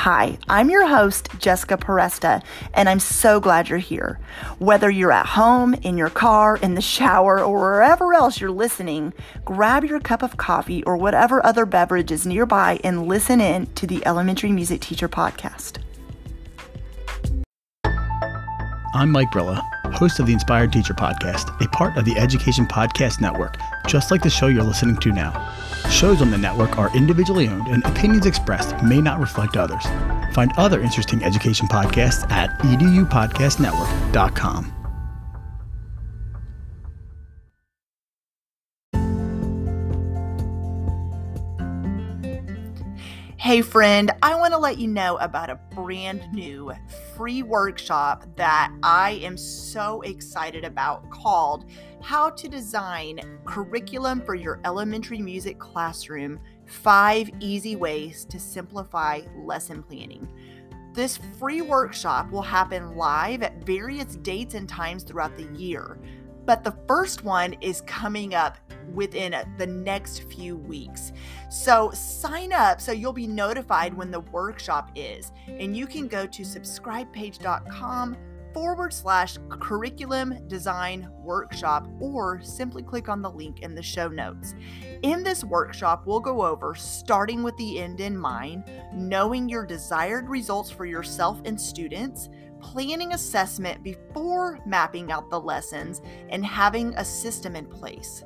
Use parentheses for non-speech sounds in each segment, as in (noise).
Hi, I'm your host, Jessica Peresta, and I'm so glad you're here. Whether you're at home, in your car, in the shower, or wherever else you're listening, grab your cup of coffee or whatever other beverage is nearby and listen in to the Elementary Music Teacher Podcast. I'm Mike Brilla, host of the Inspired Teacher Podcast, a part of the Education Podcast Network, just like the show you're listening to now. Shows on the network are individually owned and opinions expressed may not reflect others. Find other interesting education podcasts at edupodcastnetwork.com. Hey, friend, I want to let you know about a brand new free workshop that I am so excited about called How to Design Curriculum for Your Elementary Music Classroom Five Easy Ways to Simplify Lesson Planning. This free workshop will happen live at various dates and times throughout the year, but the first one is coming up within the next few weeks. So sign up so you'll be notified when the workshop is. And you can go to subscribepage.com forward slash curriculum design workshop or simply click on the link in the show notes. In this workshop, we'll go over starting with the end in mind, knowing your desired results for yourself and students planning assessment before mapping out the lessons, and having a system in place.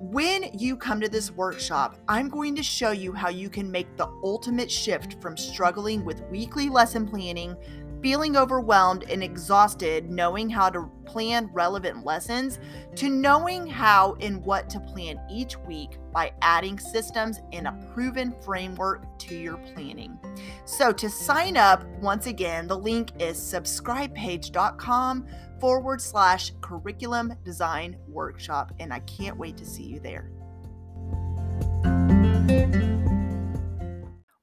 When you come to this workshop, I'm going to show you how you can make the ultimate shift from struggling with weekly lesson planning feeling overwhelmed and exhausted knowing how to plan relevant lessons to knowing how and what to plan each week by adding systems and a proven framework to your planning. So, to sign up, once again, the link is subscribepage.com forward slash curriculum design workshop, and I can't wait to see you there.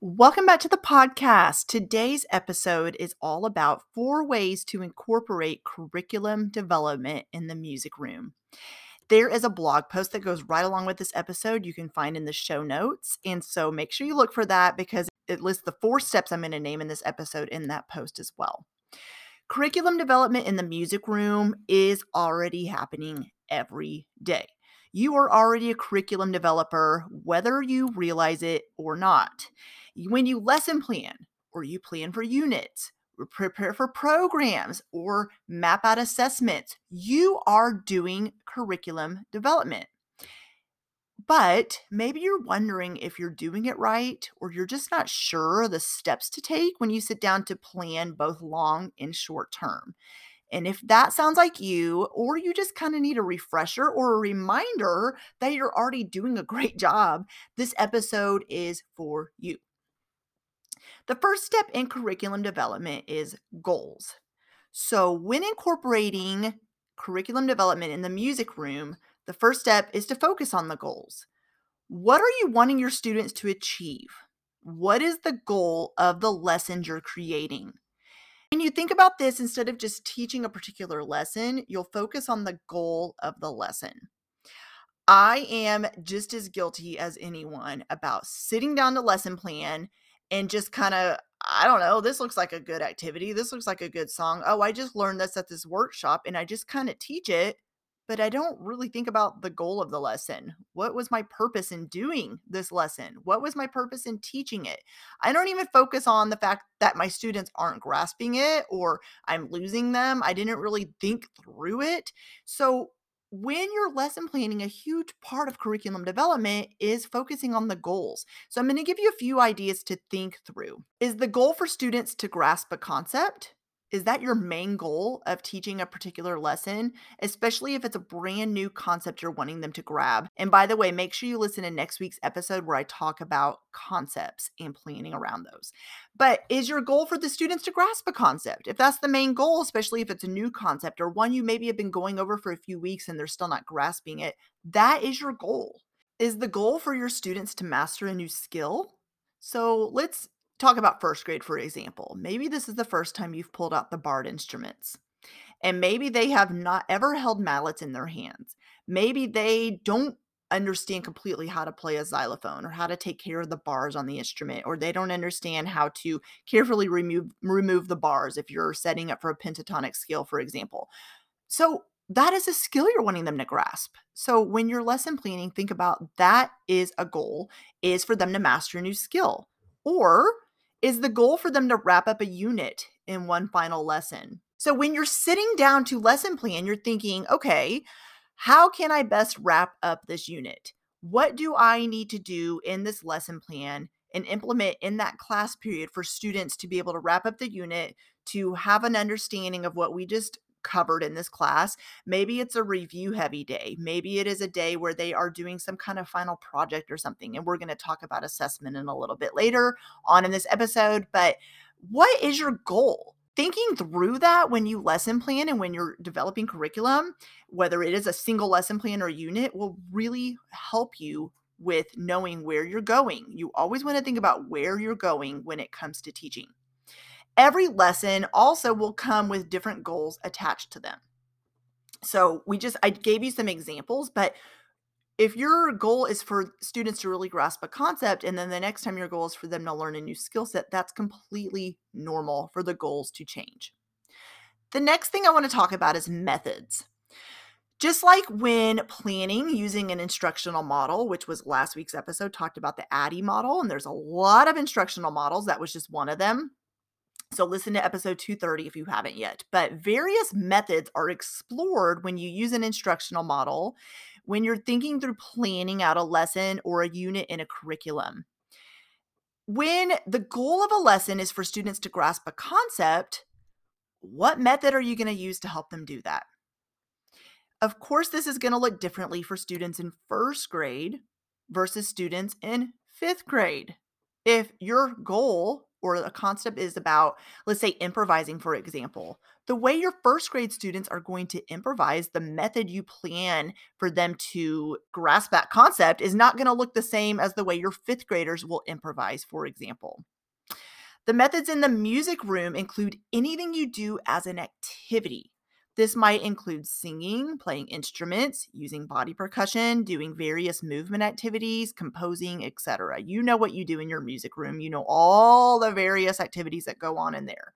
Welcome back to the podcast. Today's episode is all about four ways to incorporate curriculum development in the music room. There is a blog post that goes right along with this episode you can find in the show notes. And so make sure you look for that because it lists the four steps I'm going to name in this episode in that post as well. Curriculum development in the music room is already happening every day. You are already a curriculum developer, whether you realize it or not. When you lesson plan or you plan for units, prepare for programs, or map out assessments, you are doing curriculum development. But maybe you're wondering if you're doing it right, or you're just not sure the steps to take when you sit down to plan both long and short term. And if that sounds like you, or you just kind of need a refresher or a reminder that you're already doing a great job, this episode is for you. The first step in curriculum development is goals. So, when incorporating curriculum development in the music room, the first step is to focus on the goals. What are you wanting your students to achieve? What is the goal of the lesson you're creating? When you think about this, instead of just teaching a particular lesson, you'll focus on the goal of the lesson. I am just as guilty as anyone about sitting down to lesson plan and just kind of I don't know, this looks like a good activity. This looks like a good song. Oh, I just learned this at this workshop and I just kind of teach it, but I don't really think about the goal of the lesson. What was my purpose in doing this lesson? What was my purpose in teaching it? I don't even focus on the fact that my students aren't grasping it or I'm losing them. I didn't really think through it. So, when you're lesson planning, a huge part of curriculum development is focusing on the goals. So, I'm going to give you a few ideas to think through. Is the goal for students to grasp a concept? Is that your main goal of teaching a particular lesson, especially if it's a brand new concept you're wanting them to grab? And by the way, make sure you listen to next week's episode where I talk about concepts and planning around those. But is your goal for the students to grasp a concept? If that's the main goal, especially if it's a new concept or one you maybe have been going over for a few weeks and they're still not grasping it, that is your goal. Is the goal for your students to master a new skill? So let's talk about first grade, for example. Maybe this is the first time you've pulled out the barred instruments. And maybe they have not ever held mallets in their hands. Maybe they don't understand completely how to play a xylophone or how to take care of the bars on the instrument or they don't understand how to carefully remove remove the bars if you're setting up for a pentatonic scale for example. So that is a skill you're wanting them to grasp. So when you're lesson planning think about that is a goal is for them to master a new skill. Or is the goal for them to wrap up a unit in one final lesson. So when you're sitting down to lesson plan, you're thinking, okay, how can I best wrap up this unit? What do I need to do in this lesson plan and implement in that class period for students to be able to wrap up the unit, to have an understanding of what we just covered in this class. Maybe it's a review heavy day. Maybe it is a day where they are doing some kind of final project or something. And we're going to talk about assessment in a little bit later on in this episode. But what is your goal? Thinking through that when you lesson plan and when you're developing curriculum, whether it is a single lesson plan or unit, will really help you with knowing where you're going. You always want to think about where you're going when it comes to teaching. Every lesson also will come with different goals attached to them. So we just, I gave you some examples, but if your goal is for students to really grasp a concept and then the next time your goal is for them to learn a new skill set, that's completely normal for the goals to change. The next thing I want to talk about is methods. Just like when planning using an instructional model, which was last week's episode, talked about the ADDIE model, and there's a lot of instructional models. That was just one of them. So listen to episode 230 if you haven't yet. But various methods are explored when you use an instructional model, when you're thinking through planning out a lesson or a unit in a curriculum. When the goal of a lesson is for students to grasp a concept, what method are you going to use to help them do that? Of course, this is going to look differently for students in first grade versus students in fifth grade. If your goal or a concept is about, let's say, improvising, for example, the way your first grade students are going to improvise, the method you plan for them to grasp that concept is not going to look the same as the way your fifth graders will improvise, for example. The methods in the music room include anything you do as an activity. This might include singing, playing instruments, using body percussion, doing various movement activities, composing, etc. You know what you do in your music room. You know all the various activities that go on in there.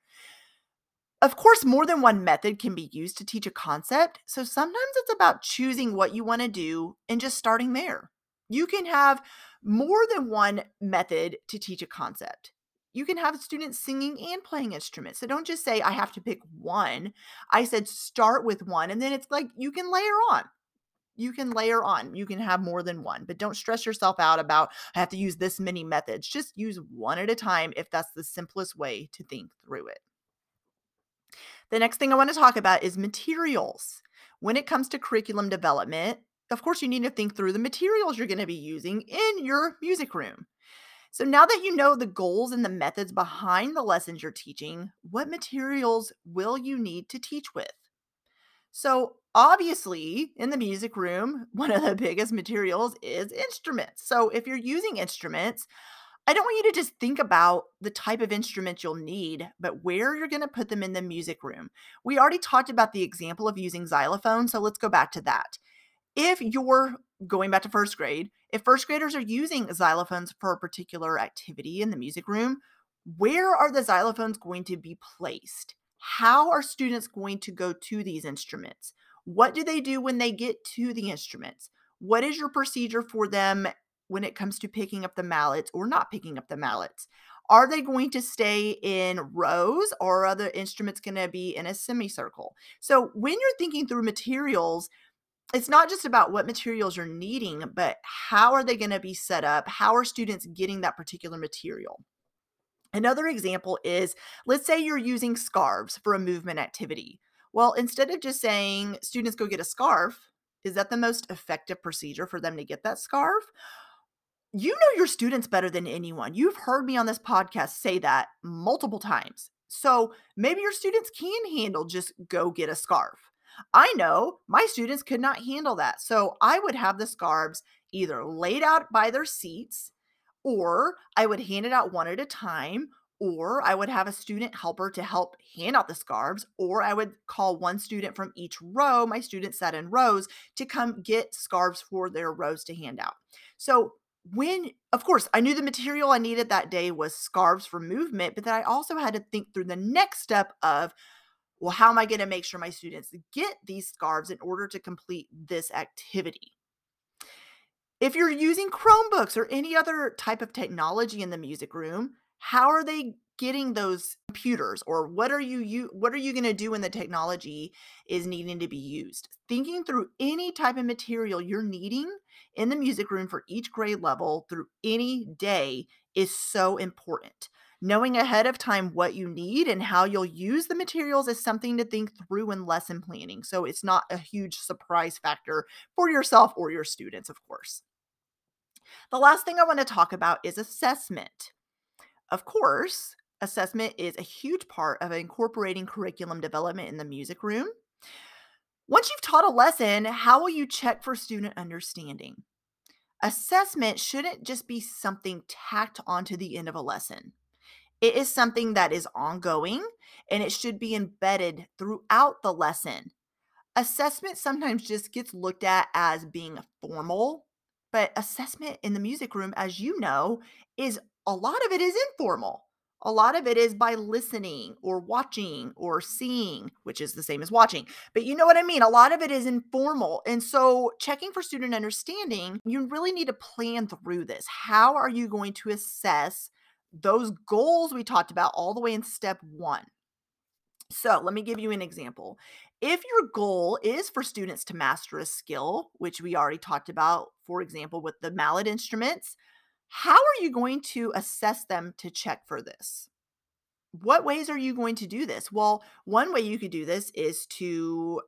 Of course, more than one method can be used to teach a concept, so sometimes it's about choosing what you want to do and just starting there. You can have more than one method to teach a concept you can have students singing and playing instruments. So don't just say, I have to pick one. I said, start with one. And then it's like you can layer on. You can layer on. You can have more than one, but don't stress yourself out about, I have to use this many methods. Just use one at a time if that's the simplest way to think through it. The next thing I want to talk about is materials. When it comes to curriculum development, of course, you need to think through the materials you're going to be using in your music room. So now that you know the goals and the methods behind the lessons you're teaching, what materials will you need to teach with? So, obviously, in the music room, (laughs) one of the biggest materials is instruments. So, if you're using instruments, I don't want you to just think about the type of instruments you'll need, but where you're going to put them in the music room. We already talked about the example of using xylophone, so let's go back to that. If you're going back to first grade, if first graders are using xylophones for a particular activity in the music room, where are the xylophones going to be placed? How are students going to go to these instruments? What do they do when they get to the instruments? What is your procedure for them when it comes to picking up the mallets or not picking up the mallets? Are they going to stay in rows or are the instruments going to be in a semicircle? So, when you're thinking through materials, it's not just about what materials you're needing, but how are they going to be set up? How are students getting that particular material? Another example is let's say you're using scarves for a movement activity. Well, instead of just saying students go get a scarf, is that the most effective procedure for them to get that scarf? You know your students better than anyone. You've heard me on this podcast say that multiple times. So maybe your students can handle just go get a scarf. I know my students could not handle that. So I would have the scarves either laid out by their seats or I would hand it out one at a time or I would have a student helper to help hand out the scarves, or I would call one student from each row. My students sat in rows to come get scarves for their rows to hand out. So, when, of course, I knew the material I needed that day was scarves for movement, but then I also had to think through the next step of, well, how am I going to make sure my students get these scarves in order to complete this activity? If you're using Chromebooks or any other type of technology in the music room, how are they getting those computers or what are you, you what are you going to do when the technology is needing to be used thinking through any type of material you're needing in the music room for each grade level through any day is so important knowing ahead of time what you need and how you'll use the materials is something to think through in lesson planning so it's not a huge surprise factor for yourself or your students of course the last thing i want to talk about is assessment of course, assessment is a huge part of incorporating curriculum development in the music room. Once you've taught a lesson, how will you check for student understanding? Assessment shouldn't just be something tacked onto the end of a lesson. It is something that is ongoing and it should be embedded throughout the lesson. Assessment sometimes just gets looked at as being formal, but assessment in the music room, as you know, is a lot of it is informal. A lot of it is by listening or watching or seeing, which is the same as watching. But you know what I mean? A lot of it is informal. And so, checking for student understanding, you really need to plan through this. How are you going to assess those goals we talked about all the way in step one? So, let me give you an example. If your goal is for students to master a skill, which we already talked about, for example, with the mallet instruments, how are you going to assess them to check for this? What ways are you going to do this? Well, one way you could do this is to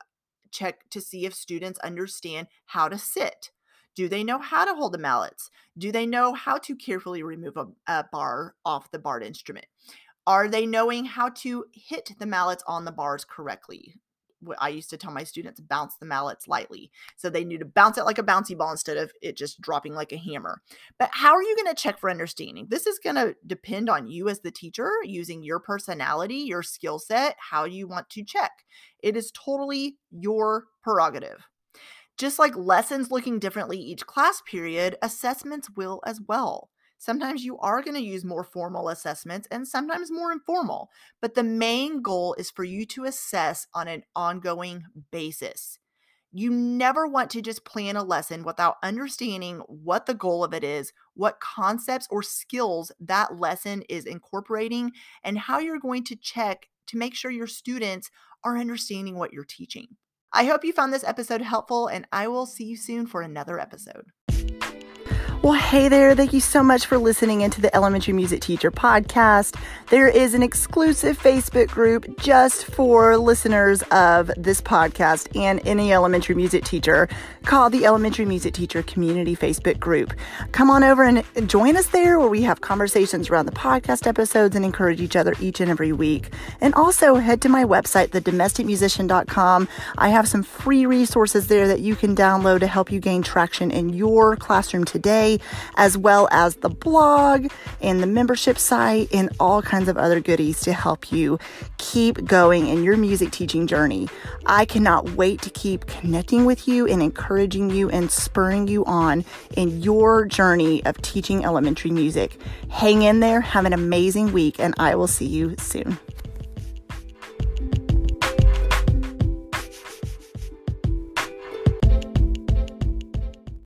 check to see if students understand how to sit. Do they know how to hold the mallets? Do they know how to carefully remove a, a bar off the barred instrument? Are they knowing how to hit the mallets on the bars correctly? I used to tell my students bounce the mallets lightly. So they knew to bounce it like a bouncy ball instead of it just dropping like a hammer. But how are you going to check for understanding? This is going to depend on you as the teacher using your personality, your skill set, how you want to check. It is totally your prerogative. Just like lessons looking differently each class period, assessments will as well. Sometimes you are going to use more formal assessments and sometimes more informal, but the main goal is for you to assess on an ongoing basis. You never want to just plan a lesson without understanding what the goal of it is, what concepts or skills that lesson is incorporating, and how you're going to check to make sure your students are understanding what you're teaching. I hope you found this episode helpful, and I will see you soon for another episode. Well, hey there. Thank you so much for listening into the Elementary Music Teacher podcast. There is an exclusive Facebook group just for listeners of this podcast and any elementary music teacher called the Elementary Music Teacher Community Facebook group. Come on over and join us there where we have conversations around the podcast episodes and encourage each other each and every week. And also head to my website, thedomesticmusician.com. I have some free resources there that you can download to help you gain traction in your classroom today as well as the blog and the membership site and all kinds of other goodies to help you keep going in your music teaching journey. I cannot wait to keep connecting with you and encouraging you and spurring you on in your journey of teaching elementary music. Hang in there, have an amazing week, and I will see you soon.